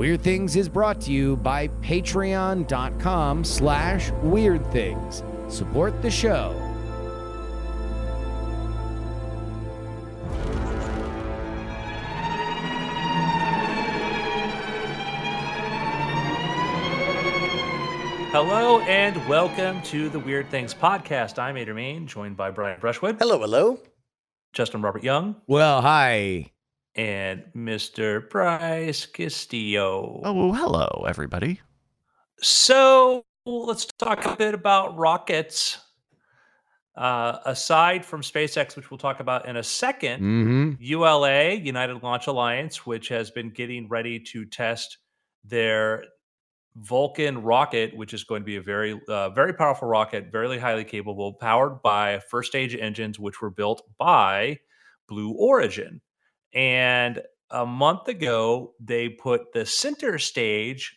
Weird Things is brought to you by patreon.com slash weird things. Support the show. Hello and welcome to the Weird Things podcast. I'm Andrew Mayne, joined by Brian Brushwood, Hello, hello. Justin Robert Young, Well, hi. And Mr. Bryce Castillo. Oh, well, hello, everybody. So let's talk a bit about rockets. Uh, aside from SpaceX, which we'll talk about in a 2nd Mm-hmm. ULA, United Launch Alliance, which has been getting ready to test their Vulcan rocket, which is going to be a very, uh, very powerful rocket, very highly capable, powered by first stage engines, which were built by Blue Origin. And a month ago, they put the center stage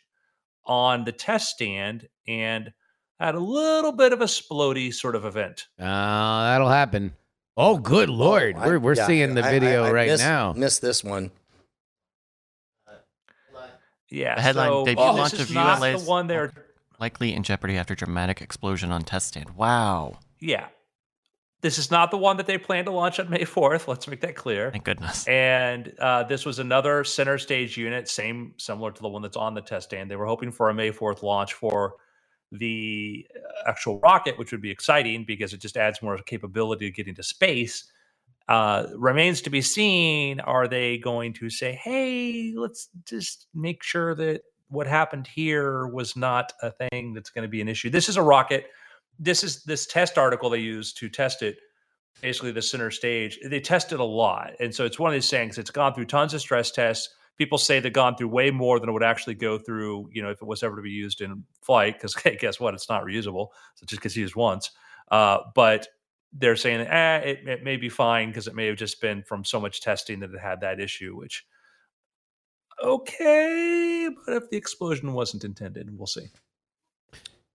on the test stand and had a little bit of a splody sort of event. Uh, that'll happen. Oh, good lord. Oh, I- we're we're yeah, seeing the I- I- video I right missed- now. Missed this one. Yeah, The headline, so debut this launch is of not ULA's the one they're likely in jeopardy after dramatic explosion on test stand. Wow. yeah. This is not the one that they plan to launch on May 4th. Let's make that clear. Thank goodness. And uh, this was another center stage unit, same similar to the one that's on the test stand. They were hoping for a May 4th launch for the actual rocket, which would be exciting because it just adds more capability to getting to space. Uh, remains to be seen. Are they going to say, "Hey, let's just make sure that what happened here was not a thing that's going to be an issue"? This is a rocket. This is this test article they used to test it basically the center stage. They tested a lot. And so it's one of these things, it's gone through tons of stress tests. People say they've gone through way more than it would actually go through, you know, if it was ever to be used in flight, because hey, guess what? It's not reusable. So just gets used once. Uh, but they're saying, eh, it, it may be fine because it may have just been from so much testing that it had that issue, which okay, but if the explosion wasn't intended, we'll see.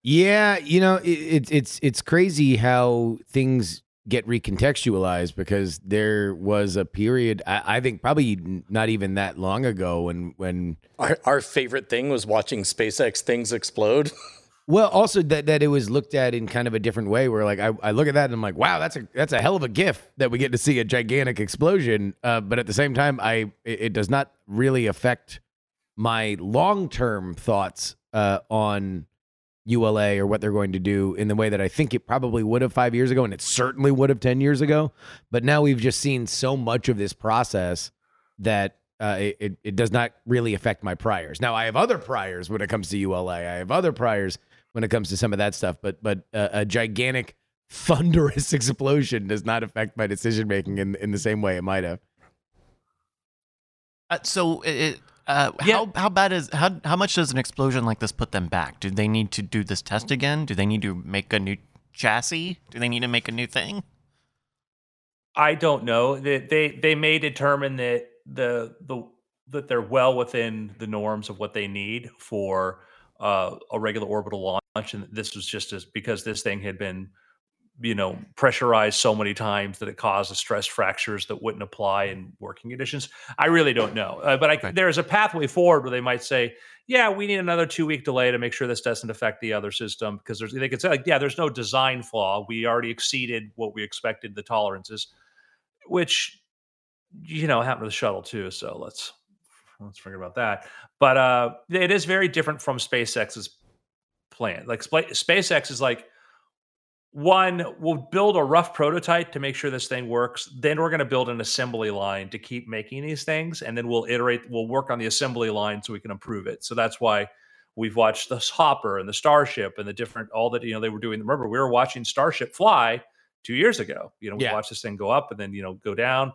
Yeah, you know, it, it's it's it's crazy how things get recontextualized because there was a period I, I think probably not even that long ago when when Our, our favorite thing was watching SpaceX things explode. well also that that it was looked at in kind of a different way where like I, I look at that and I'm like wow that's a that's a hell of a gift that we get to see a gigantic explosion uh, but at the same time I it, it does not really affect my long term thoughts uh, on ULA or what they're going to do in the way that I think it probably would have five years ago, and it certainly would have 10 years ago. But now we've just seen so much of this process that uh, it, it, does not really affect my priors. Now, I have other priors when it comes to ULA, I have other priors when it comes to some of that stuff, but, but uh, a gigantic, thunderous explosion does not affect my decision making in, in the same way it might have. Uh, so, it, uh, Yeah. how how bad is how how much does an explosion like this put them back? Do they need to do this test again? Do they need to make a new chassis? Do they need to make a new thing? I don't know. They they they may determine that the the that they're well within the norms of what they need for uh, a regular orbital launch, and this was just as because this thing had been, you know, pressurized so many times that it caused the stress fractures that wouldn't apply in working conditions. I really don't know, uh, but I, there is a pathway forward where they might say, "Yeah, we need another two week delay to make sure this doesn't affect the other system," because there's they could say, like, "Yeah, there's no design flaw. We already exceeded what we expected the tolerances." which you know happened to the shuttle too. So let's let's forget about that. But uh, it is very different from SpaceX's plan. Like Spa- SpaceX is like one, we'll build a rough prototype to make sure this thing works. Then we're going to build an assembly line to keep making these things, and then we'll iterate. We'll work on the assembly line so we can improve it. So that's why we've watched the Hopper and the Starship and the different all that you know they were doing. Remember, we were watching Starship fly two years ago. You know, we Yeah. watched this thing go up and then you know go down,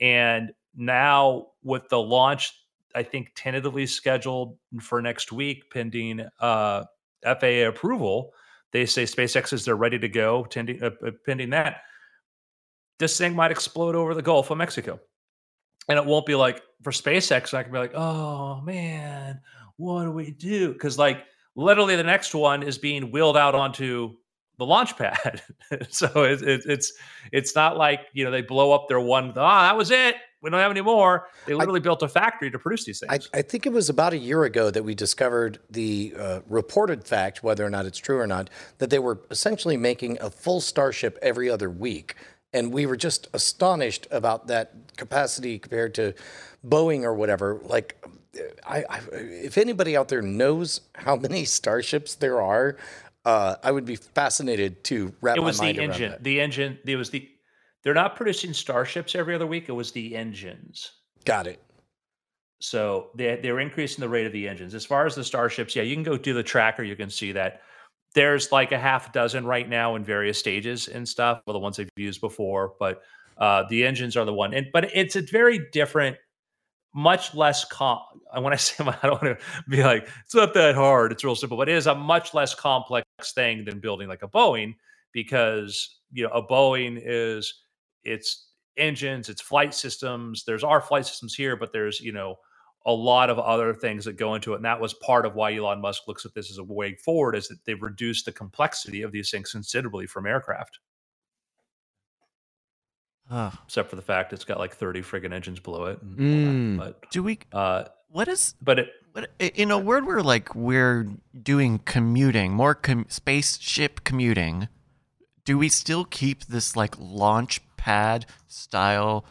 and now with the launch, I think tentatively scheduled for next week, pending uh, FAA approval. They say SpaceX is they're ready to go, pending, uh, uh, pending that. This thing might explode over the Gulf of Mexico, and it won't be like for SpaceX. I can be like, oh man, what do we do? Because like literally the next one is being wheeled out onto the launch pad. so it's, it's it's it's not like you know they blow up their one. Ah, that was it. We don't have any more. They literally built a factory to produce these things. I think it was about a year ago that we discovered the uh, reported fact, whether or not it's true or not, that they were essentially making a full Starship every other week. And we were just astonished about that capacity compared to Boeing or whatever. Like, I, I, if anybody out there knows how many Starships there are, uh, I would be fascinated to wrap it my was the mind around engine. that. The engine. It was the. They're not producing starships every other week. It was the engines. Got it. So they they're increasing the rate of the engines. As far as the starships, yeah, you can go do the tracker. You can see that there's like a half dozen right now in various stages and stuff. Well, the ones they've used before, but uh, the engines are the one. And but it's a very different, much less com. and When I say I don't want to be like it's not that hard. It's real simple, but it is a much less complex thing than building like a Boeing because you know a Boeing is it's engines, it's flight systems. There's our flight systems here, but there's you know a lot of other things that go into it. And that was part of why Elon Musk looks at this as a way forward, is that they've reduced the complexity of these things considerably from aircraft, except for the fact it's got like 30 friggin' engines below it. Mm. that. do we? Uh, What is? but it, What in a word we're like we're doing commuting, more com- spaceship commuting? Do we still keep this like launch pad style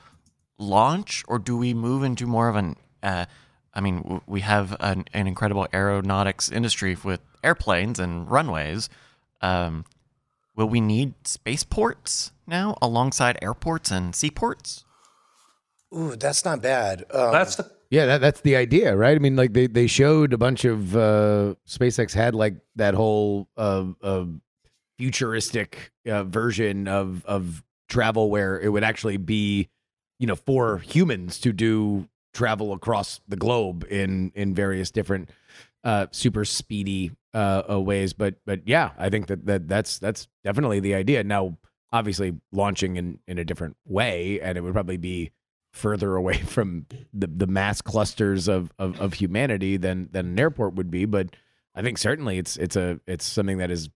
launch, or do we move into more of an? Uh, I mean, w- we have an, an incredible aeronautics industry with airplanes and runways. Um, will we need spaceports now alongside airports and seaports? Ooh, that's not bad. Um, that's the Yeah, that, that's the idea, right? I mean, like they, they showed a bunch of uh, SpaceX had like that whole uh, uh, futuristic uh, version of of travel where it would actually be, you know, for humans to do travel across the globe in in various different uh, super speedy uh, uh, ways. But but yeah, I think that, that that's that's definitely the idea. Now, obviously, launching in in a different way, and it would probably be further away from the, the mass clusters of, of, of humanity than than an airport would be. But I think certainly it's it's a it's something that is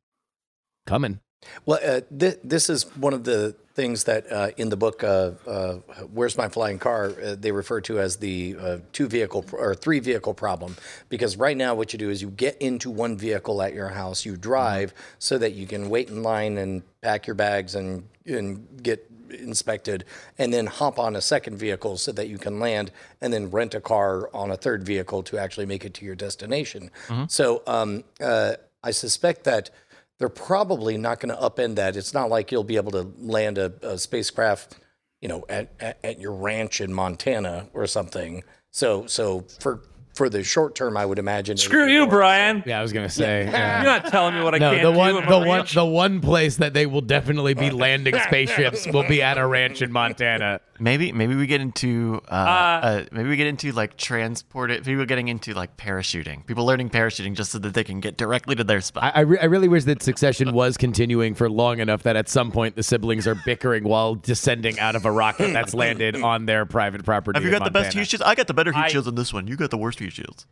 coming. Well, uh, th- this is one of the things that uh, in the book, uh, uh, "Where's My Flying Car," uh, they refer to as the uh, two vehicle or three vehicle problem. Because right now, what you do is you get into one vehicle at your house, you drive so that you can wait in line and pack your bags and and get inspected, and then hop on a second vehicle so that you can land, and then rent a car on a third vehicle to actually make it to your destination. So um, uh, I suspect that they're probably not going to upend that. It's not like you'll be able to land a, a spacecraft, you know, at, at, at your ranch in Montana or something. So so for for the short term, I would imagine. screw you, more- Brian. Yeah, I was gonna say. You're not telling me what I No, can't the do. one, in my the one, ranch. the one place that they will definitely be landing spaceships will be at a ranch in Montana. Maybe maybe we get into uh, uh, maybe we get into like transported people getting into like parachuting. People learning parachuting just so that they can get directly to their spot. I, I, re- I really wish that Succession was continuing for long enough that at some point the siblings are bickering while descending out of a rocket that's landed on their private property. Have you in got the best heat shields? I got the better heat I- shields than this one. You got the worst heat shields.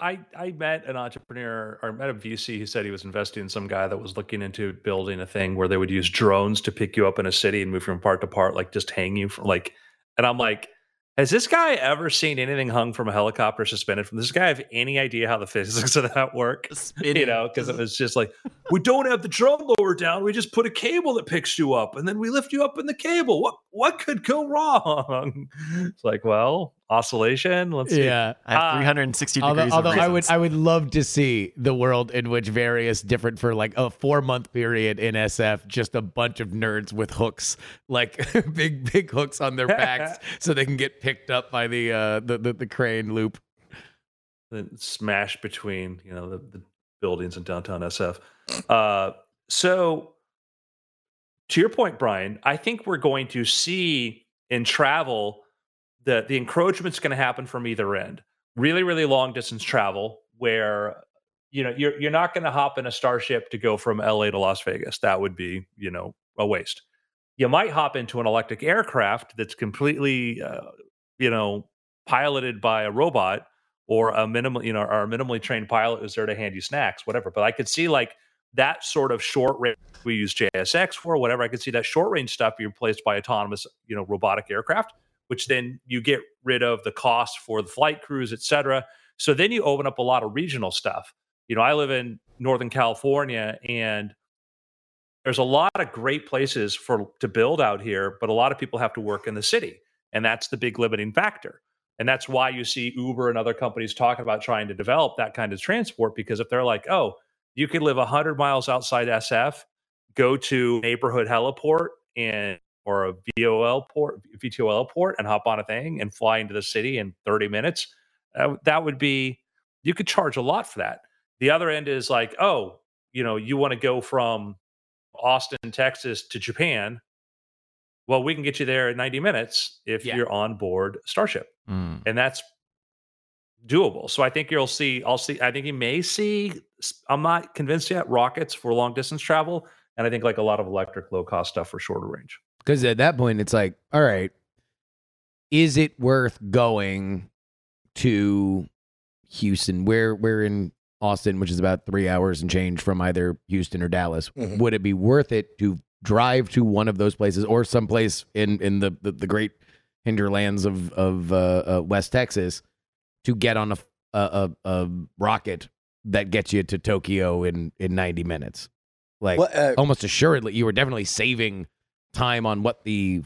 I, I met an entrepreneur or met a VC who said he was investing in some guy that was looking into building a thing where they would use drones to pick you up in a city and move from part to part, like just hang you from like. And I'm like, has this guy ever seen anything hung from a helicopter suspended from? Does this guy have any idea how the physics of that work? You Spinning. know, because it was just like we don't have the drone lower down. We just put a cable that picks you up, and then we lift you up in the cable. What what could go wrong? It's like, well, oscillation. Let's see. Yeah. I have Ah. 360 Although, degrees. although of I would. I would love to see the world in which various different for like a four month period in SF, just a bunch of nerds with hooks, like big, big hooks on their backs, so they can get picked up by the uh the the, the crane loop. then smash between you know the, the buildings in downtown SF. Uh, so, to your point, Brian, I think we're going to see in travel the the encroachment's going to happen from either end. Really, really long distance travel where you know you're you're not going to hop in a starship to go from LA to Las Vegas. That would be you know a waste. You might hop into an electric aircraft that's completely uh, you know piloted by a robot or a minimal, you know, or a minimally trained pilot who's there to hand you snacks, whatever. But I could see like that sort of short range we use JSX for, whatever. I could see that short range stuff be replaced by autonomous, you know, robotic aircraft. Which then you get rid of the cost for the flight crews, et cetera. So then you open up a lot of regional stuff. You know, I live in Northern California and there's a lot of great places for to build out here, but a lot of people have to work in the city. And that's the big limiting factor. And that's why you see Uber and other companies talking about trying to develop that kind of transport because if they're like, oh, you could live 100 miles outside SF, go to neighborhood heliport and or a VOL port, VTOL port, and hop on a thing and fly into the city in 30 minutes. Uh, that would be you could charge a lot for that. The other end is like, oh, you know, you want to go from Austin, Texas to Japan. Well, we can get you there in 90 minutes if Yeah. you're on board Starship. Mm. And that's doable. So I think you'll see, I'll see, I think you may see, I'm not convinced yet, rockets for long distance travel. And I think like a lot of electric low cost stuff for shorter range. Because at that point, it's like, all right, is it worth going to Houston? Where we're in Austin, which is about three hours and change from either Houston or Dallas. Mhm. Would it be worth it to drive to one of those places or someplace in in the the, the great hinterlands of of uh, uh, West Texas to get on a, a a a rocket that gets you to Tokyo in in ninety minutes? Like Well, uh, almost assuredly, you were definitely saving time on what the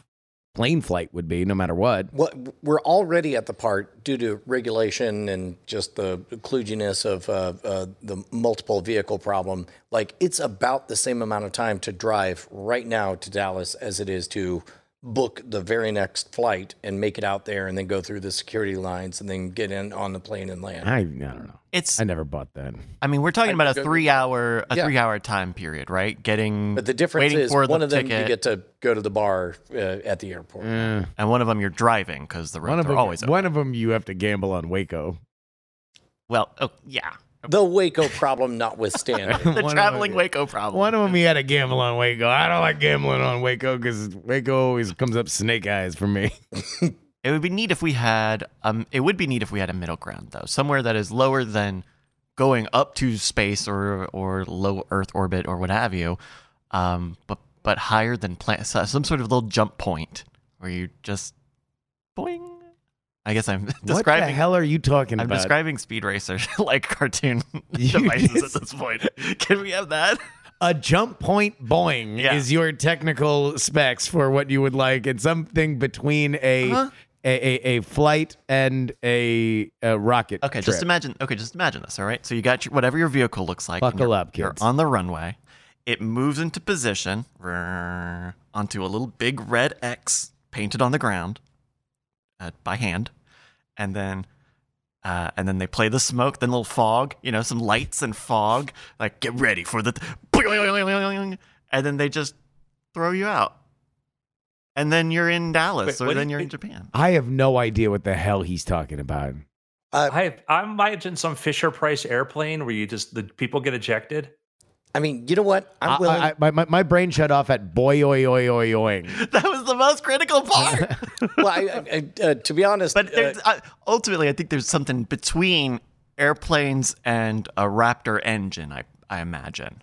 plane flight would be, no matter what. What we're already at the part due to regulation and just the kludginess of uh, uh, the multiple vehicle problem. Like it's about the same amount of time to drive right now to Dallas as it is to book the very next flight and make it out there and then go through the security lines and then get in on the plane and land. I, I don't know. It's. I never bought that. I mean, we're talking I- about a three-hour, a Yeah. three-hour time period, right? Getting, But the difference waiting is for the one of them ticket, you get to go to the bar uh, at the airport. And one of them you're driving because the one roads of are them, always open. one of them, you have to gamble on Waco. Well, oh yeah, The Waco problem notwithstanding. the One traveling Waco problem. One of them, he had a gamble on Waco. I don't like gambling on Waco because Waco always comes up snake eyes for me. It would be neat if we had um it would be neat if we had a middle ground though. Somewhere that is lower than going up to space or or low earth orbit or what have you. Um but but higher than plan- some sort of little jump point where you just boing. I guess I'm describing. what the hell are you talking about I'm describing Speed Racer like cartoon devices just- at this point. Can we have that? a jump point Boeing Yeah. is your technical specs for what you would like. It's something between a Uh-huh. a, a, a flight and a, a rocket. Okay, trip. just imagine. Okay, just imagine this. All right, so you got your, whatever your vehicle looks like. Buckle up, You're on the runway. It moves into position onto a little big red X painted on the ground uh, by hand, and then. Uh, and then they play the smoke, then a little fog, you know, some lights and fog. Like, get ready for the, and then they just throw you out, and then you're in Dallas, Wait, or then you- you're in Japan. I have no idea what the hell he's talking about. I have, I imagine some Fisher Price airplane where you just the people get ejected. I mean, you know what? I'm willing. I- my, my, my brain shut off at boy oi oi oi oing. That was the most critical part. well, I, I, I, uh, to be honest, But uh, there's, uh, ultimately, I think there's something between airplanes and a Raptor engine. I I imagine.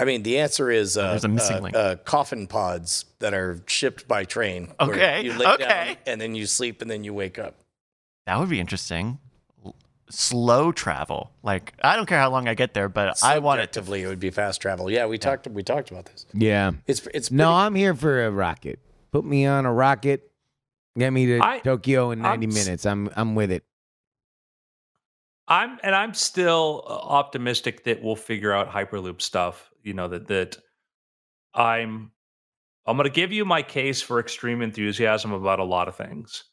I mean, the answer is uh, There's a missing uh, link. uh, coffin pods that are shipped by train. where Okay, you lay okay. down and then you sleep and then you wake up. That would be interesting. L- Slow travel. Like I don't care how long I get there, but I want it to. It would be fast travel. Yeah, we talked. We talked about this. Yeah. It's it's No, I'm here for a rocket. Put me on a rocket. Get me to I- Tokyo in 90 I'm minutes. I'm I'm with it. I'm and I'm still uh, optimistic that we'll figure out Hyperloop stuff. You know that that I'm I'm going to give you my case for extreme enthusiasm about a lot of things.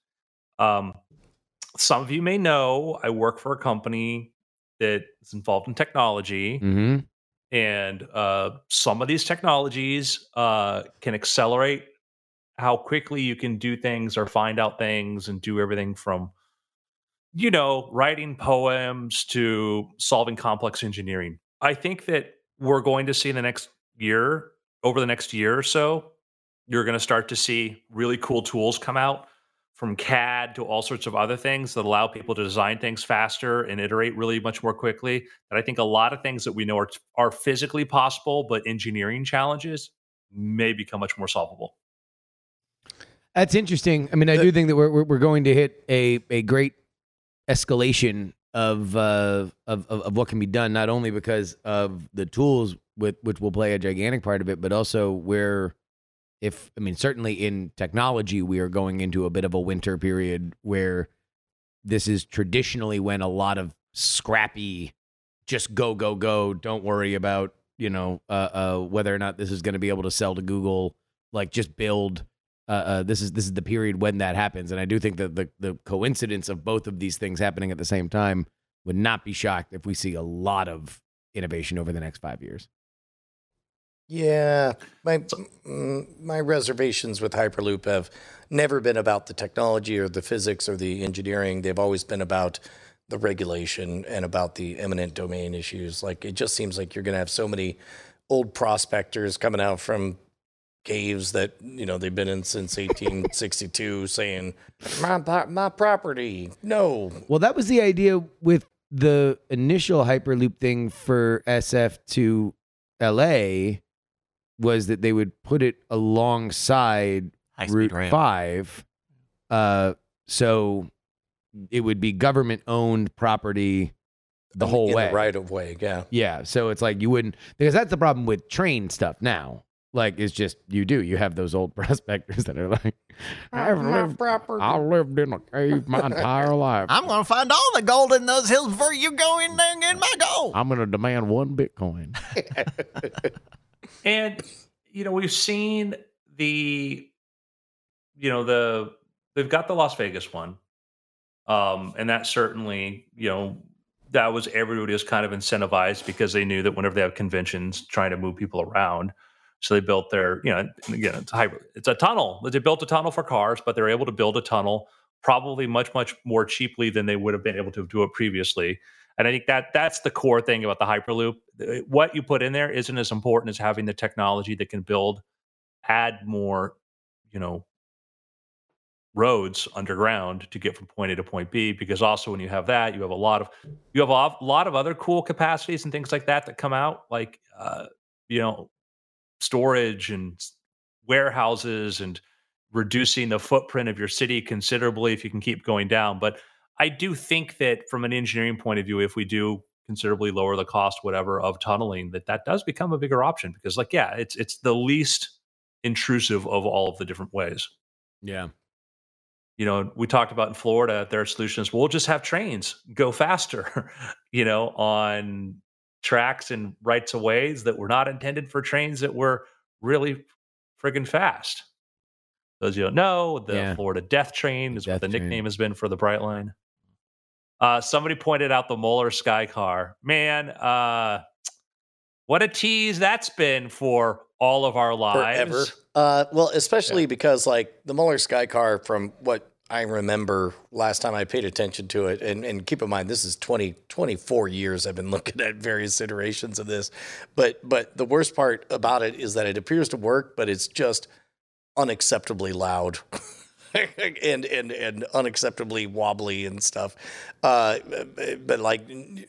Um, some of you may know I work for a company that is involved in technology, Mm-hmm. and uh, some of these technologies uh, can accelerate how quickly you can do things or find out things and do everything from you know writing poems to solving complex engineering i think that we're going to see in the next year over the next year or so you're going to start to see really cool tools come out from cad to all sorts of other things that allow people to design things faster and iterate really much more quickly that i think a lot of things that we know are, are physically possible but engineering challenges may become much more solvable That's interesting. I mean, I do think that we're we're, we're going to hit a a great escalation of, uh, of of of what can be done, not only because of the tools with which will play a gigantic part of it, but also where, if I mean, certainly in technology, we are going into a bit of a winter period where this is traditionally when a lot of scrappy, just go go go, don't worry about you know uh, uh, whether or not this is going to be able to sell to Google, like just build uh, uh, this is this is the period when that happens, and I do think that the the coincidence of both of these things happening at the same time would not be shocked if we see a lot of innovation over the next five years. Yeah, my mm, my reservations with Hyperloop have never been about the technology or the physics or the engineering. They've always been about the regulation and about the eminent domain issues. Like it just seems like you're going to have so many old prospectors coming out from caves that you know they've been in since 1862 saying my my property no well that was the idea with the initial hyperloop thing for sf to la was that they would put it alongside route rail. 5 uh so it would be government owned property the whole in way the right of way yeah yeah so it's like you wouldn't because that's the problem with train stuff now like it's just you do you have those old prospectors that are like I've lived, I lived in a cave my entire life. I'm gonna find all the gold in those hills before you go in there and get my gold. I'm gonna demand one Bitcoin. and you know we've seen the you know the they've got the Las Vegas one, um, and that certainly you know that was everybody was kind of incentivized because they knew that whenever they have conventions trying to move people around so they built their, you know, again, it's a hybrid. It's a tunnel. They built a tunnel for cars, but they're able to build a tunnel probably much, much more cheaply than they would have been able to do it previously. And I think that that's the core thing about the Hyperloop. What you put in there isn't as important as having the technology that can build, add more, you know, roads underground to get from point A to point B. Because also when you have that, you have a lot of you have a lot of other cool capacities and things like that that come out. Like uh, you know, storage and warehouses and reducing the footprint of your city considerably if you can keep going down. But I do think that from an engineering point of view, if we do considerably lower the cost, whatever, of tunneling, that that does become a bigger option because, like, yeah, it's it's the least intrusive of all of the different ways. Yeah. You know, we talked about in Florida, their solutions. We'll just have trains go faster, you know, on tracks and rights of ways that were not intended for trains that were really friggin' fast. Those you don't know, the yeah. Florida Death Train is what the train. nickname has been for the Brightline. Uh, somebody pointed out the Moller Sky Car. Man, uh, what a tease that's been for all of our lives. Forever. Uh, well, especially yeah. because like the Moller Sky Car, from what I remember last time I paid attention to it, and, and keep in mind this is 20, 24 years I've been looking at various iterations of this. But but the worst part about it is that it appears to work, but it's just unacceptably loud. and and and unacceptably wobbly and stuff. Uh, but like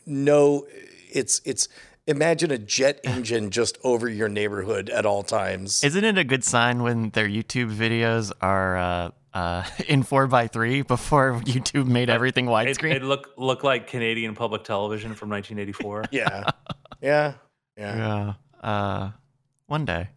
no, it's it's imagine a jet engine just over your neighborhood at all times. Isn't it a good sign when their YouTube videos are uh, uh, in four by three before YouTube made everything widescreen. It, it looked looked like Canadian public television from 1984. yeah, yeah, yeah. Yeah. Uh, one day,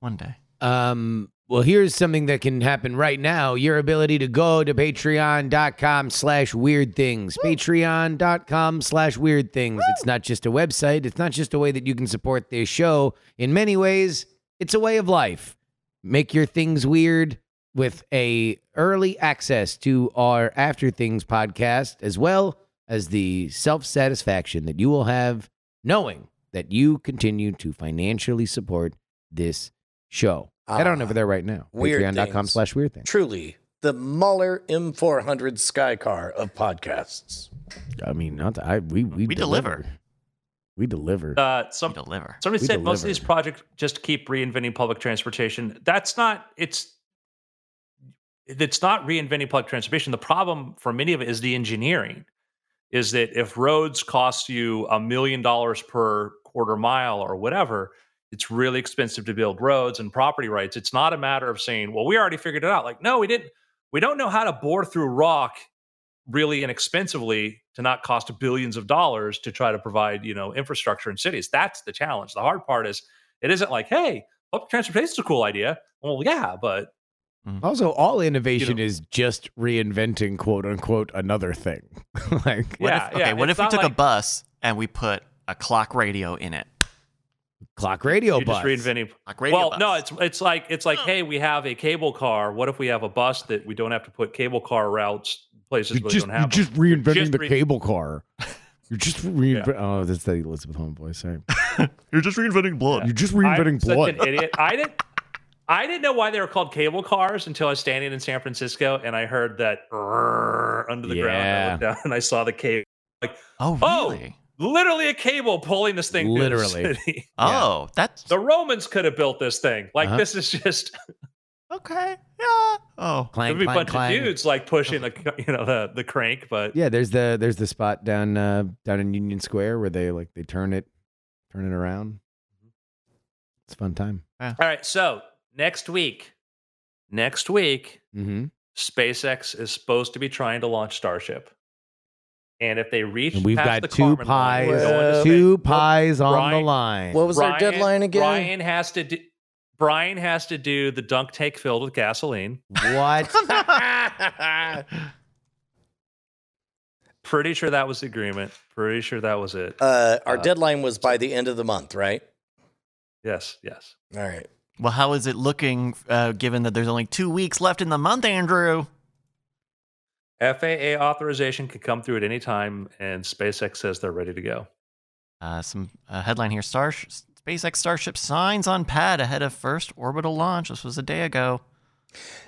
one day. Um. Well, here's something that can happen right now. Your ability to go to patreon.com slash weird things. Patreon.com slash weird things. It's not just a website. It's not just a way that you can support this show. In many ways, it's a way of life. Make your things weird with a early access to our After Things podcast, as well as the self satisfaction that you will have knowing that you continue to financially support this show. Uh, Head on over there right now. Patreon.com slash weird things. Truly, the Moller M400 Skycar of podcasts. I mean, not I we we, we deliver. deliver. We deliver. Uh, some, we deliver. Somebody we said deliver. most of these projects just keep reinventing public transportation. That's not. It's it's not reinventing public transportation. The problem for many of it is the engineering. Is that if roads cost you a million dollars per quarter mile or whatever, it's really expensive to build roads and property rights. It's not a matter of saying, well, we already figured it out. Like, no, we didn't. We don't know how to bore through rock really inexpensively to not cost billions of dollars to try to provide, you know, infrastructure in cities. That's the challenge. The hard part is it isn't like, hey, public transportation is a cool idea. Well, yeah, but mm. Also, all innovation know. is just reinventing "quote unquote" another thing. like, What Yeah, if, okay, yeah, what if we not took a bus and we put a clock radio in it? Clock radio you're bus. just reinventing. Clock radio well, bus. no, it's it's like it's like, hey, we have a cable car. What if we have a bus that we don't have to put cable car routes places You're where just, they you're don't have just them? reinventing just the re- cable car. You're just reinventing. Oh, that's the Elizabeth Holmes voice. Sorry. You're just reinventing blood. You're just I'm reinventing such blood. an idiot. I didn't. I didn't know why they were called cable cars until I was standing in San Francisco and I heard that under the ground. I looked down and I saw the cable, Oh, Oh! really? Literally a cable pulling this thing. through the Literally. city. Oh, that's The Romans could have built this thing. Like Uh-huh. this is just okay. Yeah. Oh, clang, there'd be a bunch clang. of dudes like pushing the you know the the crank, but Yeah, there's the there's the spot down uh, down in Union Square where they like they turn it turn it around. It's a fun time. all right. So next week, next week, Mm-hmm. SpaceX is supposed to be trying to launch Starship. And if they reach, And we've past got the two Kármán line, pies, they're two space. pies on the line. What was Brian, their deadline again? Brian has to do. Brian has to do the dunk tank filled with gasoline. what? Pretty sure that was the agreement. Pretty sure that was it. uh, our Uh, deadline was by the end of the month, right? yes, yes. All right. well, how is it looking? Uh, given that there's only two weeks left in the month, Andrew. FAA authorization can come through at any time, and SpaceX says they're ready to go. Uh, some uh, headline here: Star SpaceX Starship signs on pad ahead of first orbital launch. This was a day ago.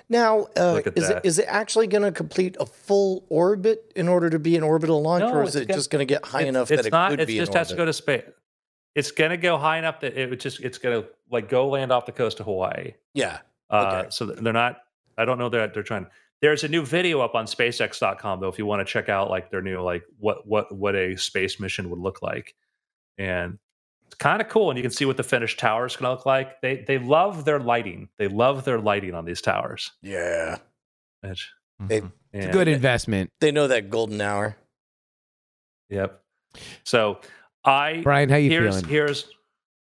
Now, uh, is it that. is it actually going to complete a full orbit in order to be an orbital launch, No, or is it's it got- just going to get high It's- enough it's that it not, could it be just in has to go to space. It's gonna go high enough that it would just it's gonna like go land off the coast of Hawaii. yeah. Uh, Okay. So they're not. I don't know that they're trying. There's a new video up on SpaceX.com though. If you want to check out like their new like what what what a space mission would look like, and it's kind of cool. And you can see what the finished tower is going to look like. They they love their lighting. They love their lighting on these towers. Yeah. Which- mm-hmm. They-. It's a good investment. They know that golden hour. Yep. So I Brian, how you here's feeling? here's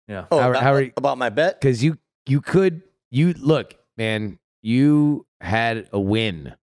yeah. Oh, How- about, how are you- about my bet? Because you you could you look, man. You had a win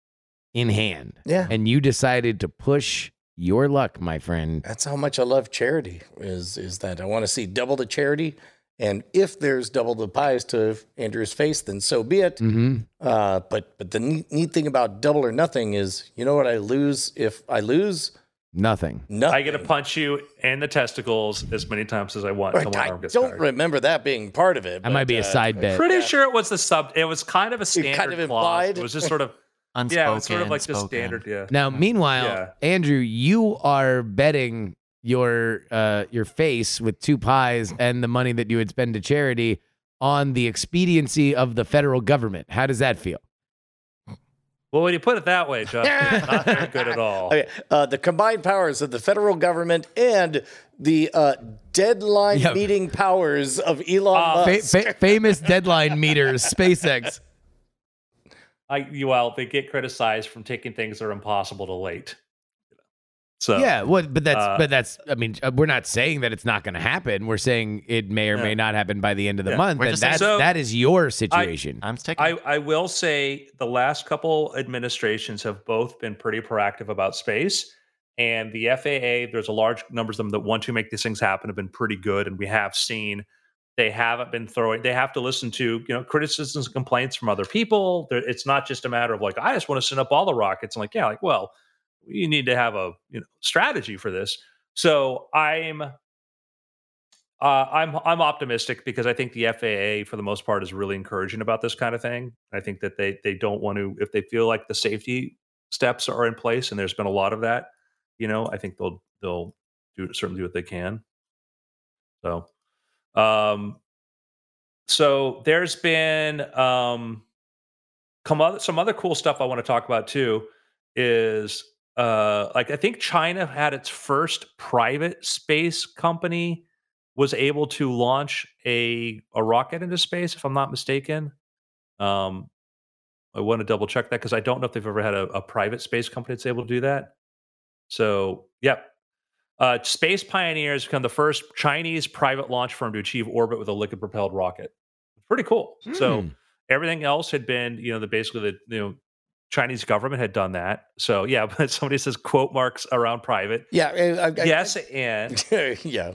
in hand, Yeah. and you decided to push your luck, my friend. That's how much I love charity. Is is that I want to see double the charity, and if there's double the pies to Andrew's face, then so be it. Mm-hmm. Uh, but but the neat, neat thing about double or nothing is, you know what I lose if I lose Nothing. nothing. I get to punch you in the testicles as many times as I want. until my I arm gets don't tired. remember that being part of it. That might but, be a uh, side bet. Pretty Yeah. sure it was the sub. It was kind of a standard kind of clause. It was just sort of Unspoken. yeah, it was sort of like the standard. Yeah. Now, meanwhile, Yeah. Andrew, you are betting your uh, your face with two pies and the money that you would spend to charity on the expediency of the federal government. How does that feel? Well, when you put it that way, Justin, it's not very good at all. Okay, uh, the combined powers of the federal government and the uh, deadline Yep. meeting powers of Elon Uh, Musk. fa- famous deadline meters, SpaceX. I you- well, they get criticized from taking things that are impossible to late. So Yeah, what? But that's Uh, but that's. I mean, uh, we're not saying that it's not going to happen. We're saying it may or Yeah. may not happen by the end of the Yeah. month, We're and just that's So- that is your situation. I'm taking. I, I will say the last couple administrations have both been pretty proactive about space. And the FAA, there's a large numbers of them that want to make these things happen, have been pretty good. And we have seen they haven't been throwing, they have to listen to, you know, criticisms and complaints from other people. There- It's not just a matter of like, I just want to send up all the rockets. I'm like, yeah, like, well, you need to have a you know strategy for this. So I'm uh, I'm I'm optimistic because I think the FAA for the most part is really encouraging about this kind of thing. I think that they they don't want to if they feel like the safety steps are in place and there's been a lot of that, you know, I think they'll they'll do certainly do what they can. So, um, so there's been um, come other, some other cool stuff I want to talk about too. Is uh, like I think China had its first private space company was able to launch a a rocket into space, if I'm not mistaken. Um, I want to double check that because I don't know if they've ever had a, a, private space company that's able to do that. So, yep. Uh, space Pioneers become the first Chinese private launch firm to achieve orbit with a liquid propelled rocket. Pretty cool. Mm. So hmm. everything else had been, you know, the basically the you know Chinese government had done that. So yeah, but somebody says quote marks around private. Yeah. Eh, I, I, yes, and yeah.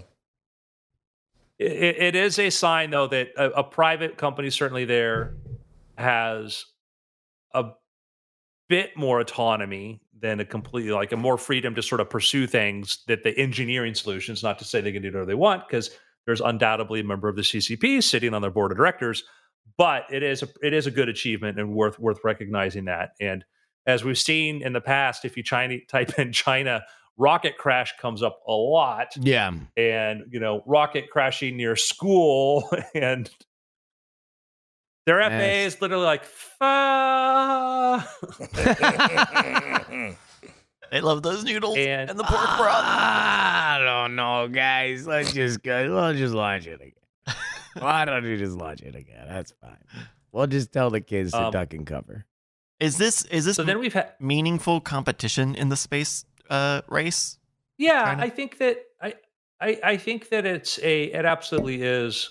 It, it is a sign, though, that a, a private company certainly there has a bit more autonomy than a completely like a more freedom to sort of pursue things that the engineering solutions. Not to say they can do whatever they want, because there's undoubtedly a member of the CCP sitting on their board of directors. But it is a it is a good achievement and worth worth recognizing that. And as we've seen in the past, if you China type in China rocket crash comes up a lot. Yeah. And, you know, rocket crashing near school and their FAA is literally like, they love those noodles and, and the pork broth. I don't know, guys. Let's just go. Let's just launch it again. Why don't you just launch it again? That's fine. We'll just tell the kids to um, duck and cover. Is this is this so then we've had meaningful competition in the space uh, race? Yeah, China? I think that I, I I think that it's a it absolutely is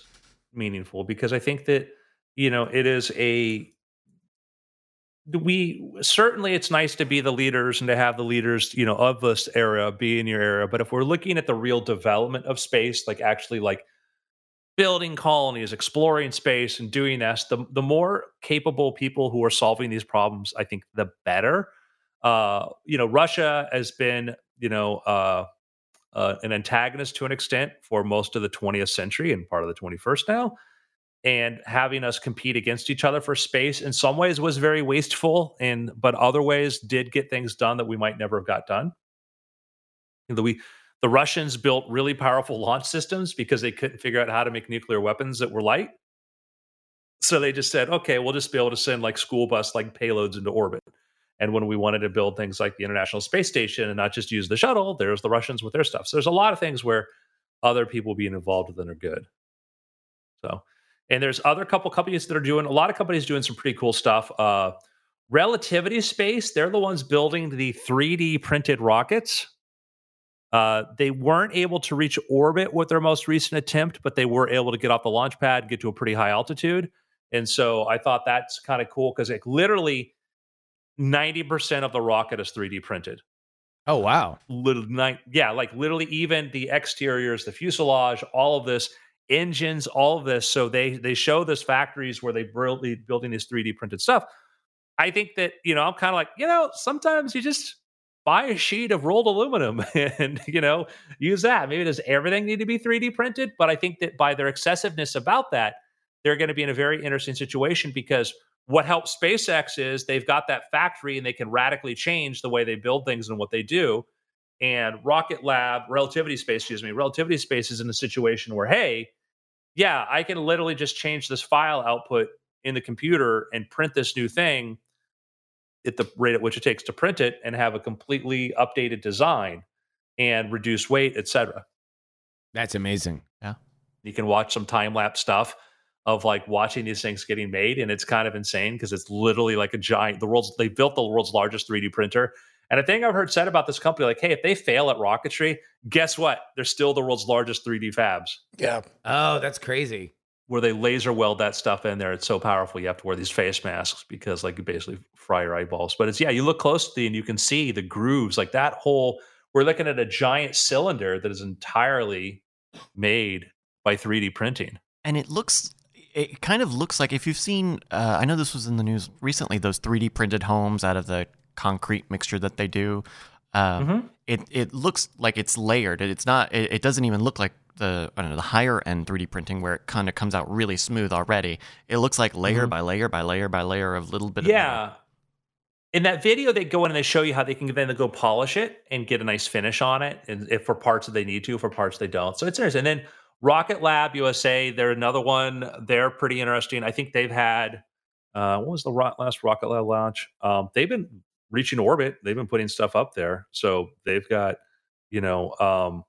meaningful because I think that you know it is a we certainly it's nice to be the leaders and to have the leaders you know of this era be in your era but if we're looking at the real development of space like actually like building colonies exploring space and doing this the, the more capable people who are solving these problems i think the better uh, you know, Russia has been, you know, uh, uh, an antagonist to an extent for most of the 20th century and part of the 21st now. And having us compete against each other for space in some ways was very wasteful, and but other ways did get things done that we might never have got done. The we the Russians built really powerful launch systems because they couldn't figure out how to make nuclear weapons that were light. So they just said, okay, we'll just be able to send like school bus like payloads into orbit. And when we wanted to build things like the International Space Station and not just use the shuttle, there's the Russians with their stuff. So there's a lot of things where other people being involved with them are good. So, and there's other couple companies that are doing a lot of companies doing some pretty cool stuff. Uh, Relativity Space, they're the ones building the 3D printed rockets. Uh, they weren't able to reach orbit with their most recent attempt, but they were able to get off the launch pad, get to a pretty high altitude. And so I thought that's kind of cool because it literally 90% of the rocket is 3D printed. Oh wow. Little night yeah, like literally even the exteriors, the fuselage, all of this, engines, all of this. So they they show this factories where they really building this 3D printed stuff. I think that, you know, I'm kind of like, you know, sometimes you just buy a sheet of rolled aluminum and, you know, use that. Maybe does everything need to be 3D printed? But I think that by their excessiveness about that, they're going to be in a very interesting situation because what helps SpaceX is they've got that factory and they can radically change the way they build things and what they do. And Rocket Lab, Relativity Space, excuse me, Relativity Space is in a situation where, hey, yeah, I can literally just change this file output in the computer and print this new thing at the rate at which it takes to print it and have a completely updated design and reduce weight, etc. That's amazing. Yeah. You can watch some time lapse stuff of like watching these things getting made and it's kind of insane because it's literally like a giant the world's they built the world's largest 3d printer and a thing i've heard said about this company like hey if they fail at rocketry guess what they're still the world's largest 3d fabs yeah oh that's crazy where they laser weld that stuff in there it's so powerful you have to wear these face masks because like you basically fry your eyeballs but it's yeah you look closely and you can see the grooves like that whole we're looking at a giant cylinder that is entirely made by 3d printing and it looks it kind of looks like if you've seen, uh, I know this was in the news recently, those 3D printed homes out of the concrete mixture that they do. Um, mm-hmm. It it looks like it's layered. It's not. It, it, doesn't even look like the I don't know the higher end 3D printing where it kind of comes out really smooth already. It looks like layer mm-hmm. by layer by layer by layer of little bit. Yeah. Of in that video, they go in and they show you how they can then go polish it and get a nice finish on it, and if for parts that they need to, for parts they don't. So it's interesting. And then Rocket Lab USA, they're another one. They're pretty interesting. I think they've had uh, what was the last Rocket Lab launch? Um, they've been reaching orbit. They've been putting stuff up there. So they've got, you know, um,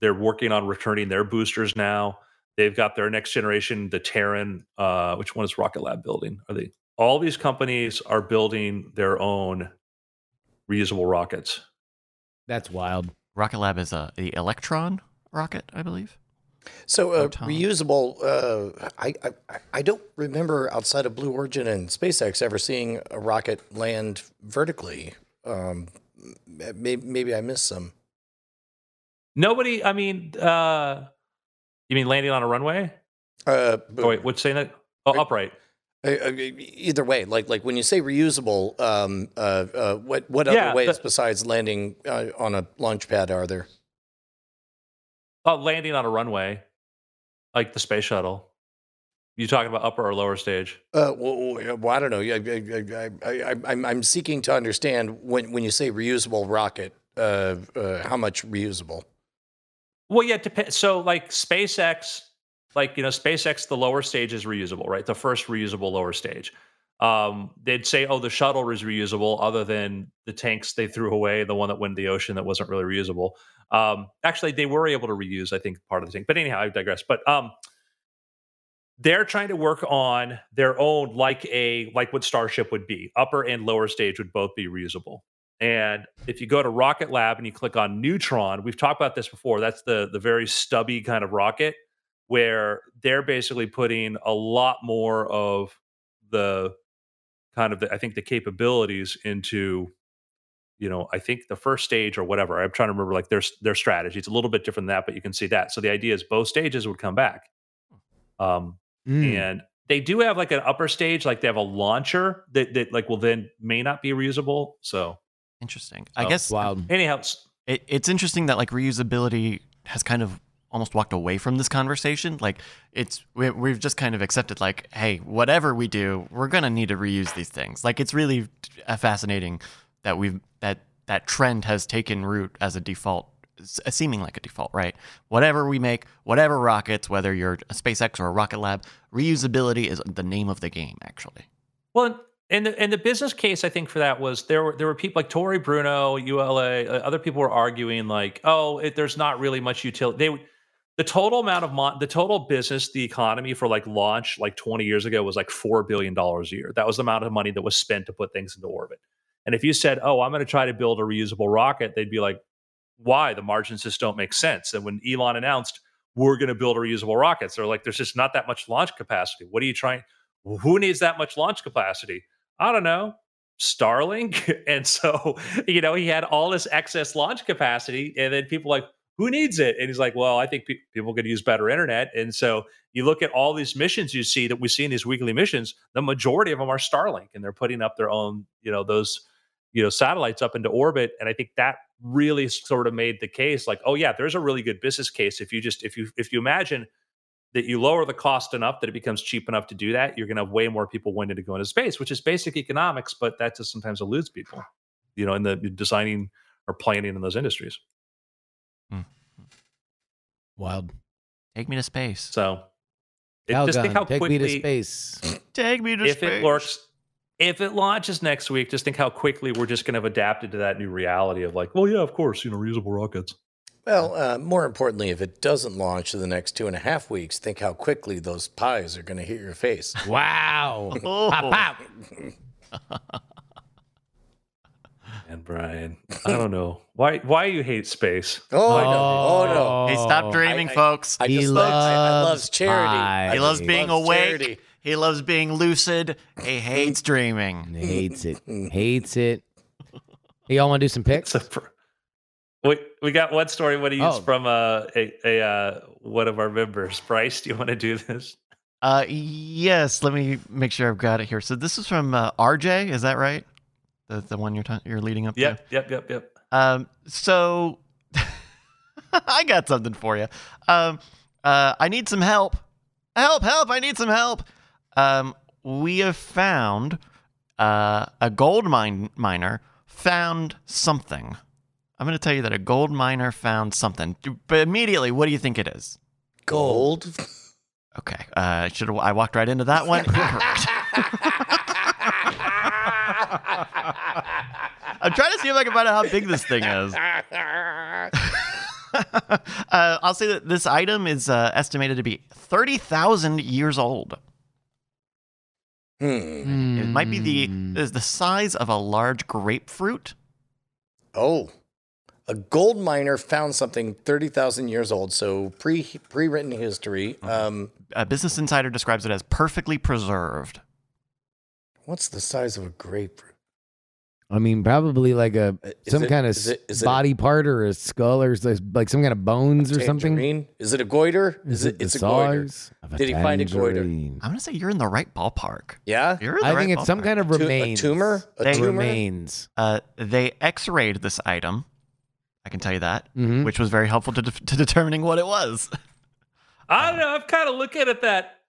they're working on returning their boosters now. They've got their next generation, the Terran. Uh, which one is Rocket Lab building? Are they? All these companies are building their own reusable rockets. That's wild. Rocket Lab is a the Electron rocket, I believe. So uh, reusable. Uh, I, I I don't remember outside of Blue Origin and SpaceX ever seeing a rocket land vertically. Um, maybe, maybe I missed some. Nobody. I mean, uh, you mean landing on a runway? Uh, Oh wait, what's saying that? Oh, Right. upright. uh, uh, either way, like like when you say reusable, um, uh, uh, what what Yeah, other ways the- besides landing uh, on a launch pad are there? Oh, landing on a runway, like the space shuttle. You talking about upper or lower stage? Uh, well, well, I don't know. I, I, I, I, I'm, I'm seeking to understand when, when you say reusable rocket, uh, uh, how much reusable? Well, yeah, depends. So, like SpaceX, like you know, SpaceX, the lower stage is reusable, right? The first reusable lower stage. Um, they'd say, oh, the shuttle is reusable, other than the tanks they threw away, the one that went in the ocean that wasn't really reusable. Um, actually, they were able to reuse, I think, part of the tank. But anyhow, I digress. But um, they're trying to work on their own, like a like what Starship would be. Upper and lower stage would both be reusable. And if you go to Rocket Lab and you click on Neutron, we've talked about this before. That's the the very stubby kind of rocket where they're basically putting a lot more of the kind of the, I think the capabilities into you know I think the first stage or whatever. I'm trying to remember like their their strategy. It's a little bit different than that, but you can see that. So the idea is both stages would come back. Um, Mm. and they do have like an upper stage, like they have a launcher that that like will then may not be reusable. So Interesting. I Oh, guess Wild. anyhow, it, it's interesting that like reusability has kind of almost walked away from this conversation. Like it's we, we've just kind of accepted like, hey, whatever we do, we're gonna need to reuse these things. Like it's really fascinating that we've that that trend has taken root as a default, seeming like a default, right? Whatever we make, whatever rockets, whether you're a SpaceX or a Rocket Lab, reusability is the name of the game. Actually, well, and the and the business case I think for that was there were there were people like Tory Bruno, ULA, uh, other people were arguing like, oh, it, there's not really much utility. They the total amount of mon- the total business, the economy for like launch like 20 years ago was like four billion dollars a year. That was the amount of money that was spent to put things into orbit. And if you said, "Oh, I'm going to try to build a reusable rocket," they'd be like, "Why? The margins just don't make sense." And when Elon announced we're going to build a reusable rockets, they're like, "There's just not that much launch capacity. What are you trying? Who needs that much launch capacity? I don't know." Starlink. And so, you know, he had all this excess launch capacity. And then people like, who needs it? And he's like, well, I think pe- people could use better internet. And so you look at all these missions you see that we see in these weekly missions, the majority of them are Starlink and they're putting up their own, you know, those, you know, satellites up into orbit. And I think that really sort of made the case like, oh yeah, there's a really good business case. If you just, if you, if you imagine that you lower the cost enough that it becomes cheap enough to do that, you're going to have way more people wanting to go into space, which is basic economics, but that just sometimes eludes people, you know, in the designing or planning in those industries. Wild. take me to space. So it, just think Calgon, how take quickly, me to space. Take me to if space. it works, if it launches next week, just think how quickly we're just going to have adapted to that new reality of like, well, yeah, of course, you know, reusable rockets. Well, uh, more importantly, if it doesn't launch in the next two and a half weeks, think how quickly those pies are going to hit your face. Wow. Oh. pop, pop. And Brian, I don't know why why you hate space. Oh, no. Oh, no. Hey, stop dreaming, I- folks. I He just love, I, I loves loves charity. pie. I he loves being loves awake. charity. He loves being lucid. He hates dreaming. He Hates it. Hates it. Hey, y'all want to do some picks? So, pr- we we got one story. What he used Oh. from uh, a a uh, one of our members. Bryce, do you want to do this? Uh, yes. Let me make sure I've got it here. So this is from uh, RJ. Is that right? The the one you're t- you're leading up to. Yep, yep, yep, yep. Um, so I got something for you. Um, uh, I need some help. Help, help, I need some help. Um, we have found uh, a gold mine miner found something. I'm going to tell you that a gold miner found something. But immediately, what do you think it is? Gold. Okay, uh, should I walked right into that one? Incorrect. I'm trying to see if I can find out how big this thing is. uh, I'll say that this item is uh, estimated to be 30,000 years old. Hmm. It might be the Hmm. is the size of a large grapefruit. Oh, a gold miner found something thirty thousand years old, so pre pre written history. Um, Uh, Business Insider describes it as perfectly preserved. what's the size of a grapefruit? I mean, probably like a Is some it- kind of is it- is it body part or a skull or like some kind of bones or something. Tangerine? Is it a goiter? Is, it? the It's a goiter. size of Did he find a goiter? I'm gonna say you're in the right ballpark. Yeah. You're in the I right think it's some kind of Tu- a remains. tumor? A They- tumor? Remains. Uh, they X-rayed this item. I can tell you that, Mhm. which was very helpful to, de- to determining what it was. I don't know. I'm kind of looking at that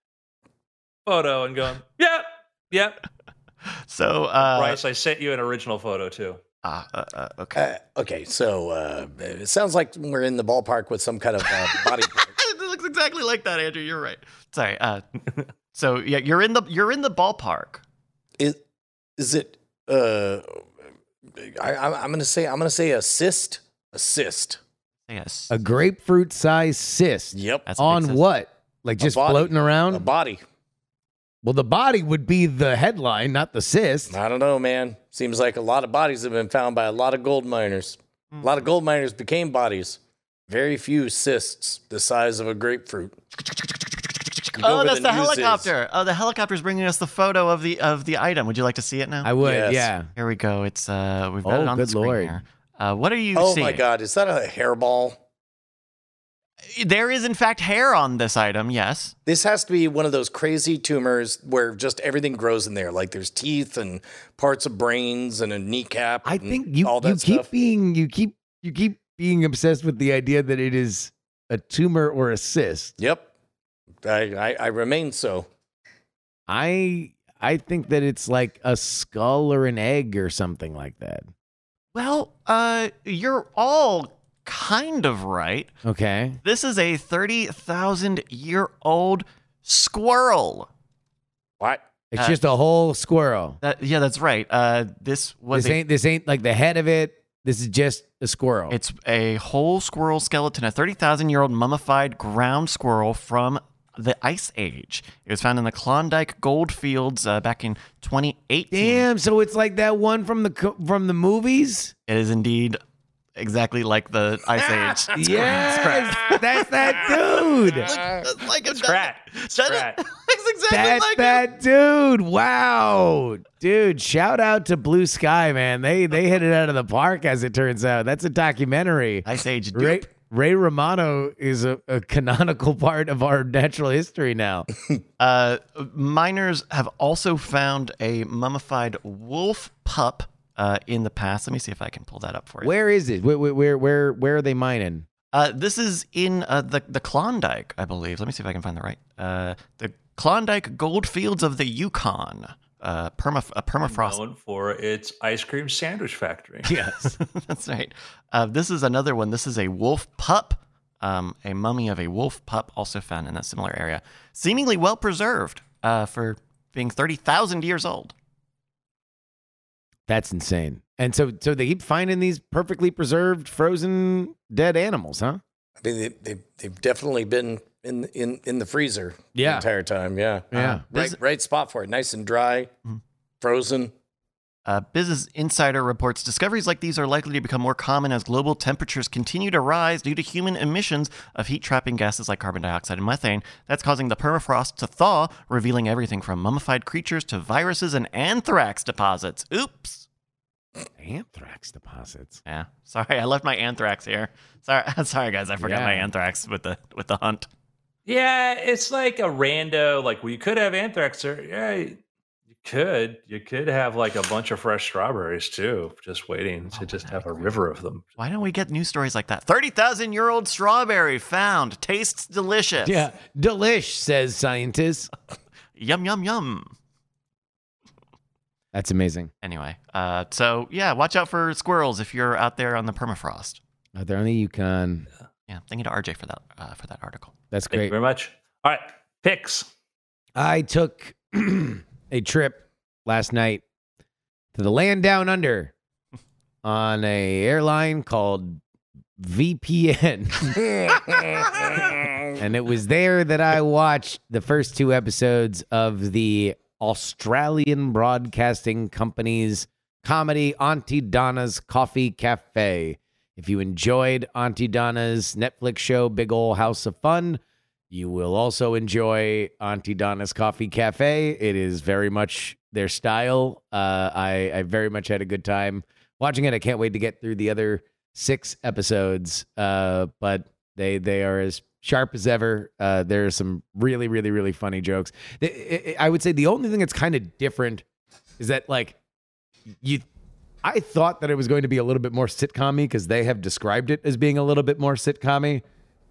photo and going, "Yep, yep." So, uh, Bryce, I sent you an original photo too. uh, uh, uh, okay. Uh, okay, so uh, it sounds like we're in the ballpark with some kind of uh, body part. it looks exactly like that, Andrew. You're right. Sorry. Uh, so yeah, you're in the you're in the ballpark. Is is it? Uh, I, I'm I'm gonna say I'm gonna say a cyst. A cyst. Yes. A grapefruit sized cyst. Yep. That's On cyst. what? Like just body. floating around? A body. Well, the body would be the headline, not the cyst. I don't know, man. Seems like a lot of bodies have been found by a lot of gold miners. A lot of gold miners became bodies. Very few cysts the size of a grapefruit. Oh, that's the, news is. helicopter. Oh, the helicopter's bringing us the photo of the of the item. Would you like to see it now? I would, Yes. yeah. Here we go. It's uh, we've got Oh, it on the good screen lord. here. Uh, what are you seeing? Oh seeing? my God, is that a hairball? There is in fact hair on this item. Yes. This has to be one of those crazy tumors where just everything grows in there. Like there's teeth and parts of brains and a kneecap. I and think you all that you keep stuff. being you keep you keep being obsessed with the idea that it is a tumor or a cyst. Yep. I, I, I remain so. I I think that it's like a skull or an egg or something like that. Well, uh, you're all kind of right. Okay. This is a thirty thousand year old squirrel. What? It's Uh, just a whole squirrel. That, yeah, that's right. Uh, this was This a, ain't this ain't like the head of it. This is just a squirrel. It's a whole squirrel skeleton, a 30,000 year old mummified ground squirrel from the Ice Age. It was found in the Klondike gold fields uh, back in 2018. Damn, so it's like that one from the from the movies? It is indeed exactly like the Ice Age. yes, that's that dude. Look, like a Scrat. Scrat. That's exactly That's like that dude. Wow. Dude, shout out to Blue Sky, man. They they hit it out of the park as it turns out. That's a documentary. Ice Age. dude. Ray, Ray Romano is a, a canonical part of our natural history now. Uh, miners have also found a mummified wolf pup uh, in the past. Let me see if I can pull that up for you. Where is it? Where where where where are they mining? Uh, this is in uh, the the Klondike, I believe. Let me see if I can find the right. Uh, the Klondike gold fields of the Yukon. Uh, perma, uh, permafrost. Known for its ice cream sandwich factory. Yes. That's right. Uh, this is another one. This is a wolf pup. Um, a mummy of a wolf pup also found in a similar area, seemingly well preserved uh, for being thirty thousand years old. That's insane. And so so they keep finding these perfectly preserved frozen dead animals, huh? I mean, they, they, they've definitely been in in in the freezer Yeah. the entire time. Yeah. Yeah. Uh, right, right spot for it. Nice and dry, Mhm. frozen. Uh, Business Insider reports discoveries like these are likely to become more common as global temperatures continue to rise due to human emissions of heat trapping gases like carbon dioxide and methane. That's causing the permafrost to thaw, revealing everything from mummified creatures to viruses and anthrax deposits. Oops. Anthrax deposits. Yeah. Sorry, I left my anthrax here. Sorry, sorry guys, I forgot my anthrax with the with the hunt. Yeah, it's like a rando. Like, well, you could have anthrax, or yeah, you could. You could have like a bunch of fresh strawberries too, just waiting to Oh, just have a river of them. Why don't we get news stories like that? 30,000 year old strawberry found. Tastes delicious. Yeah. Delish, says scientists. Yum, yum, yum. That's amazing. Anyway, uh, so yeah, watch out for squirrels if you're out there on the permafrost. Out there on the Yukon. Yeah, thank you to RJ for that uh, for that article. That's great. Thank you great. very much. All right, picks. I took a trip last night to the land down under on a airline called VPN. and it was there that I watched the first two episodes of the Australian Broadcasting Company's comedy Aunty Donna's Coffee Cafe. If you enjoyed Aunty Donna's Netflix show Big Ol' House of Fun, you will also enjoy Aunty Donna's Coffee Cafe. It is very much their style. Uh, I, I very much had a good time watching it. I can't wait to get through the other six episodes. Uh, but they they are as sharp as ever. Uh, there are some really really really funny jokes. I I would say the only thing that's kind of different is that like you. I thought that it was going to be a little bit more sitcom because they have described it as being a little bit more sitcom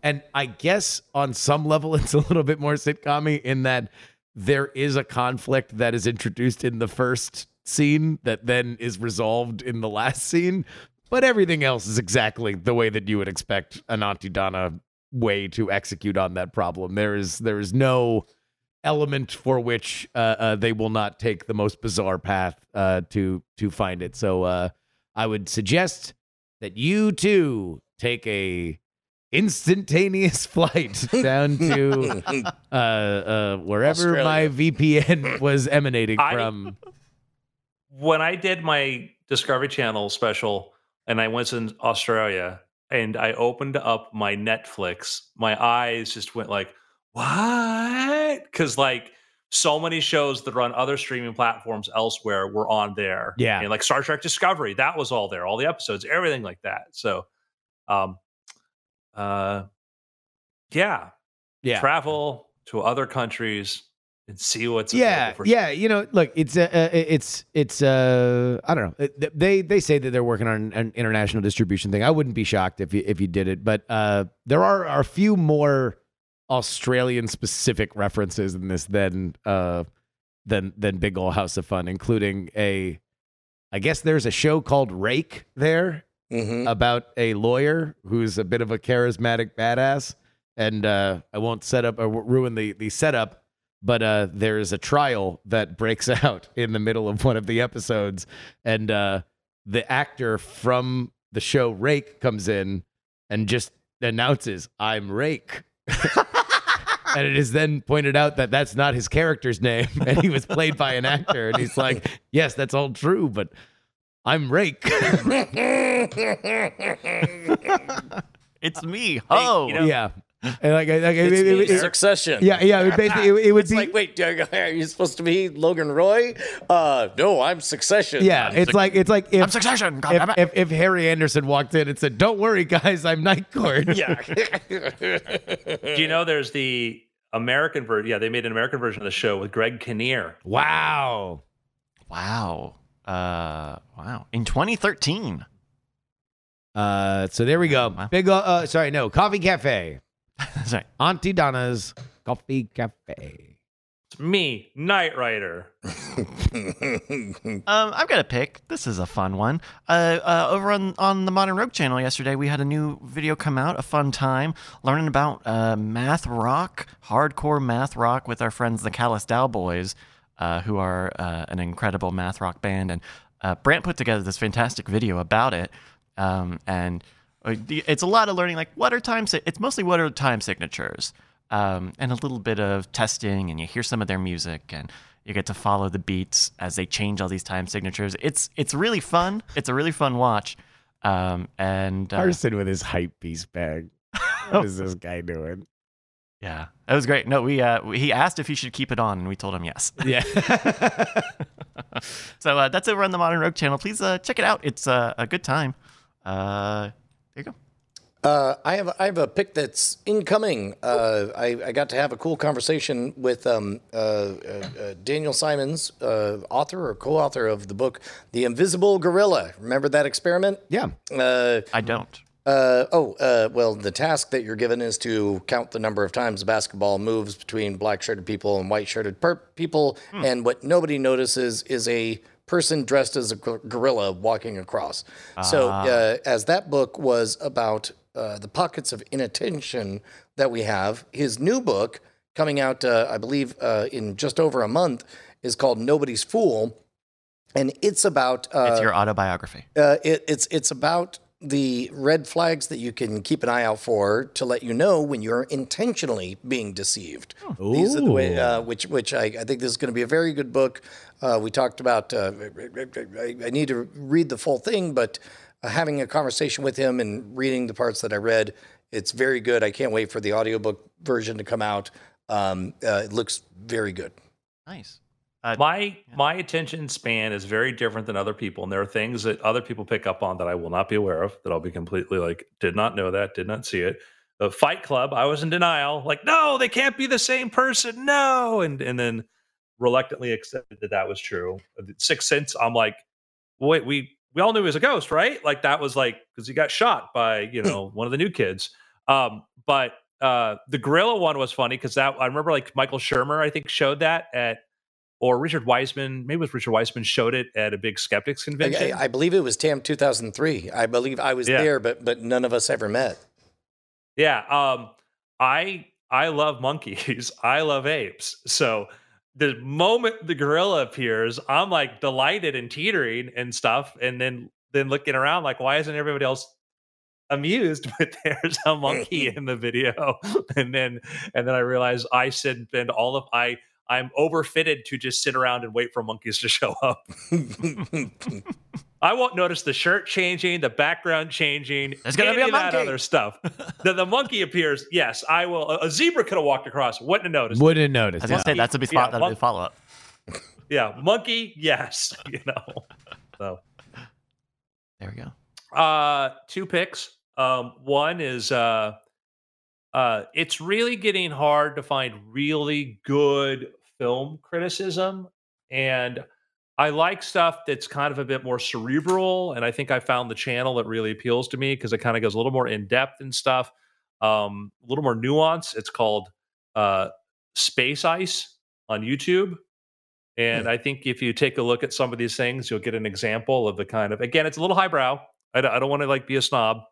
And I guess on some level it's a little bit more sitcom in that there is a conflict that is introduced in the first scene that then is resolved in the last scene. But everything else is exactly the way that you would expect an Aunty Donna way to execute on that problem. There is there is no element for which uh, uh, they will not take the most bizarre path uh, to to find it. So uh, I would suggest that you too take a instantaneous flight down to uh, uh, wherever Australia. my VPN was emanating I- from. when I did my Discovery Channel special and I went to Australia and I opened up my Netflix, my eyes just went like, what? Because like so many shows that run other streaming platforms elsewhere were on there. Yeah. And like Star Trek Discovery, that was all there, all the episodes, everything like that. So, um, uh, yeah, Yeah. travel to other countries and see what's yeah for yeah you know look it's uh, uh, it's it's uh i don't know they they say that they're working on an international distribution thing i wouldn't be shocked if you if you did it but uh there are, are a few more australian specific references in this than uh than than big ol' house of fun including a i guess there's a show called rake there hmm about a lawyer who's a bit of a charismatic badass. And uh, I won't set up or ruin the the setup, but uh, there is a trial that breaks out in the middle of one of the episodes, and uh, the actor from the show Rake comes in and just announces, "I'm Rake." and it is then pointed out that that's not his character's name, and he was played by an actor. And he's like, "Yes, that's all true, but I'm Rake." It's me. Oh, you know- yeah, and like, like it- It's it- me, it- it- Succession. yeah, yeah. It basically, it, it would It's be like, wait, are you supposed to be Logan Roy? Uh, no, I'm Succession. yeah. It's like it's like I'm Succession. God if, if if Harry Anderson walked in and said, "Don't worry, guys, I'm Night Court." yeah. Do you know there's the American version? Yeah, they made an American version of the show with Greg Kinnear. Wow. wow. Uh, wow. In 2013. Uh, so there we go. Wow. Big. Uh, uh, sorry, no. Coffee Cafe. Sorry. Aunty Donna's Coffee Cafe. It's me, Knight Rider. Um, I've got a pick. This is a fun one. Uh, uh, over on, on the Modern Rogue channel yesterday, we had a new video come out. A fun time learning about uh, math rock, hardcore math rock, with our friends the Callous Daoboys, uh, who are uh, an incredible math rock band. And uh, Brant put together this fantastic video about it. Um, and uh, it's a lot of learning. Like, what are time? Si- it's mostly what are time signatures, um, and a little bit of testing. And you hear some of their music, and you get to follow the beats as they change all these time signatures. It's it's really fun. It's a really fun watch. Um, and uh, Carson with his hype beast bag. What is this guy doing? Yeah, that was great. No, we uh, he asked if he should keep it on, and we told him yes. Yeah. So uh, that's over on the Modern Rogue channel. Please uh, check it out. It's uh, a good time. Uh, there you go. Uh, I have I have a pick that's incoming. Uh, I, I got to have a cool conversation with um, uh, uh, uh, Daniel Simons, uh, author or co-author of the book "The Invisible Gorilla." Remember that experiment? yeah. Uh, I don't. Uh, oh, uh, well, the task that you're given is to count the number of times a basketball moves between black shirted people and white shirted per- people. And what nobody notices is a person dressed as a gorilla walking across. So, uh, as that book was about uh, the pockets of inattention that we have, his new book coming out, uh, I believe, uh, in just over a month is called Nobody's Fool. And it's about uh, It's your autobiography. uh, it, it's it's about the red flags that you can keep an eye out for to let you know when you're intentionally being deceived. These are the way, uh, which which I, I think this is going to be a very good book. Uh, we talked about. Uh, I, I need to read the full thing, but uh, having a conversation with him and reading the parts that I read, it's very good. I can't wait for the audiobook version to come out. Um, uh, it looks very good. Nice. Uh, my my attention span is very different than other people and there are things that other people pick up on that i will not be aware of that i'll be completely like did not know that did not see it. The fight club i was in denial like no they can't be the same person no! And and then reluctantly accepted that that was true. Six sense i'm like wait we we all knew he was a ghost right? Like that was like because he got shot by you know one of the new kids. Um but uh the gorilla one was funny because that i remember like michael shermer i think showed that at or Richard Wiseman, maybe it was Richard Wiseman showed it at a big skeptics convention. I, I believe it was TAM 2003. I believe I was Yeah. there, but but none of us ever met. yeah, um, I I love monkeys. I love apes. So the moment the gorilla appears, I'm like delighted and teetering and stuff, and then then looking around like, why isn't everybody else amused? But there's a monkey in the video, and then and then I realized I said spend all of I. I'm overfitted to just sit around and wait for monkeys to show up. I won't notice the shirt changing, the background changing. There's gonna be any a of that monkey. other stuff. the, the monkey appears. Yes, I will. A, a zebra could have walked across. Wouldn't have noticed. Wouldn't notice. I was gonna say that's a be yeah, that'll be mon- follow up. Yeah, monkey. Yes, you know. So, There we go. uh, two picks. Um, one is uh, uh, it's really getting hard to find really good film criticism, and I like stuff that's kind of a bit more cerebral. And I think I found the channel that really appeals to me because it kind of goes a little more in depth and stuff, um, a little more nuance. It's called uh, Space Ice on YouTube. And I think if you take a look at some of these things, you'll get an example of the kind of again, it's a little highbrow. I I don't want to like be a snob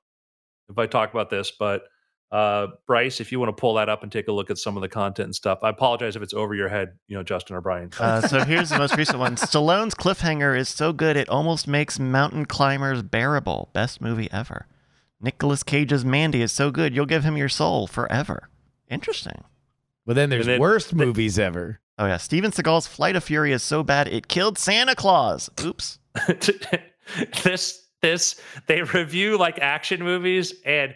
if I talk about this, but uh, Bryce, if you want to pull that up and take a look at some of the content and stuff, I apologize if it's over your head, you know, Justin or Brian. Uh, so here's the most recent one. Stallone's cliffhanger is so good it almost makes Mountain Climbers bearable. Best movie ever. Nicolas Cage's Mandy is so good you'll give him your soul forever. Interesting. But then there's then- worst movies ever. Oh yeah, Steven Seagal's Flight of Fury is so bad it killed Santa Claus. Oops. this this they review like action movies and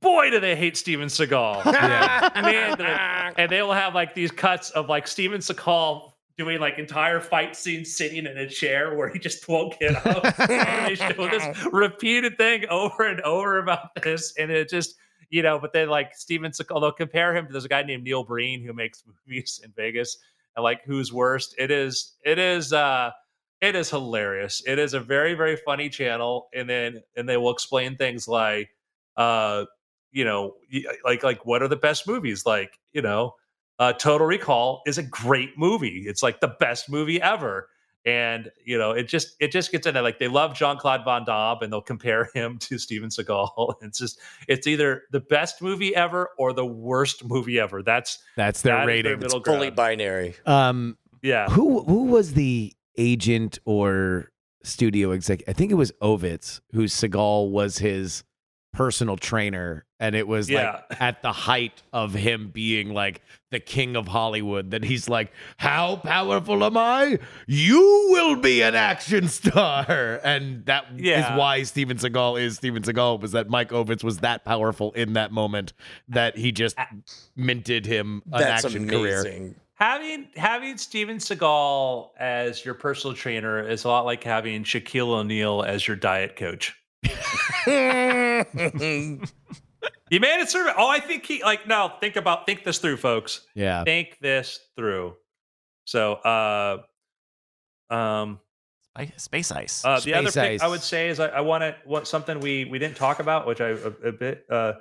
boy do they hate Steven Seagal. Yeah. Man, they- and they will have like these cuts of like Steven Seagal doing like entire fight scenes sitting in a chair where he just won't get up. and they show this repeated thing over and over about this, and it just you know. But then like Steven Seagal, they'll compare him to there's a guy named Neil Breen who makes movies in Vegas, and like who's worst. It is it is uh it is hilarious. It is a very very funny channel, and then and they will explain things like uh you know like like what are the best movies like you know uh, Total Recall is a great movie. It's like the best movie ever. And you know, it just it just gets into like they love Jean Claude Van Damme and they'll compare him to Steven Seagal. It's just it's either the best movie ever or the worst movie ever. That's That's their that is rating. middle Fully ground. binary. Um, yeah. who who was the agent or studio exec? I think it was Ovitz, who Seagal was his personal trainer, and it was Yeah. like at the height of him being like the king of Hollywood. That he's like, "How powerful am I? You will be an action star," and that is Yeah. why Steven Seagal is Steven Seagal. Was that Mike Ovitz was that powerful in that moment that he just minted him an That's action career. Having having Steven Seagal as your personal trainer is a lot like having Shaquille O'Neal as your diet coach. You made it through. Oh, I think he like no. Think about think this through, folks. Yeah. think this through. So, uh, um, Spi- Space Ice. uh, the other Space pick I would say is I, I want to want something we we didn't talk about, which I a, a bit. Uh,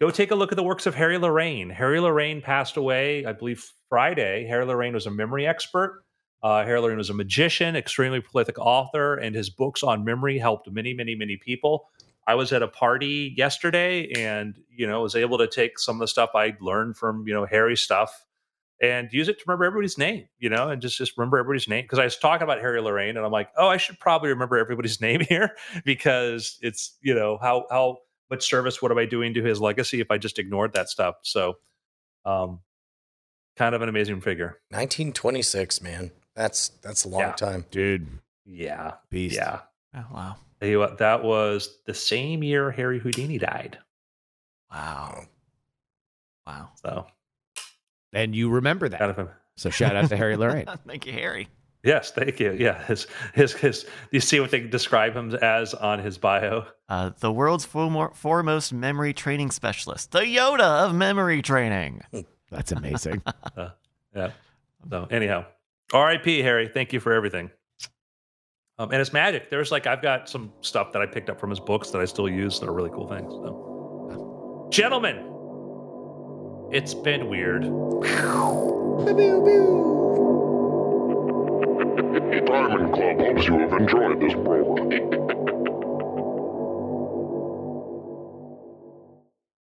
go take a look at the works of Harry Lorayne. Harry Lorayne passed away, I believe, Friday. Harry Lorayne was a memory expert. Uh, Harry Lorayne was a magician, extremely prolific author, and his books on memory helped many, many, many people. I was at a party yesterday, and you know, was able to take some of the stuff I learned from you know Harry stuff and use it to remember everybody's name, you know, and just just remember everybody's name. Because I was talking about Harry Lorayne, and I'm like, oh, I should probably remember everybody's name here because it's you know how how much service what am I doing to his legacy if I just ignored that stuff? So, um, kind of an amazing figure. 1926, man. That's that's a long Yeah. time. Dude, Yeah, beast. yeah. Oh, wow. Tell you what, that was the same year Harry Houdini died. Wow. Wow. So And you remember that. kind of a So shout out to Harry Lorayne. Thank you, Harry. yes, thank you. Yeah, his his his. You see what they describe him as on his bio. Uh, the world's foremost memory training specialist, the Yoda of memory training. That's amazing. Yeah. So anyhow, R.I.P. Harry. Thank you for everything. Um, and it's magic. There's like I've got some stuff that I picked up from his books that I still use that are really cool things. So, gentlemen, it's been weird. Diamond Club hopes you have enjoyed this program.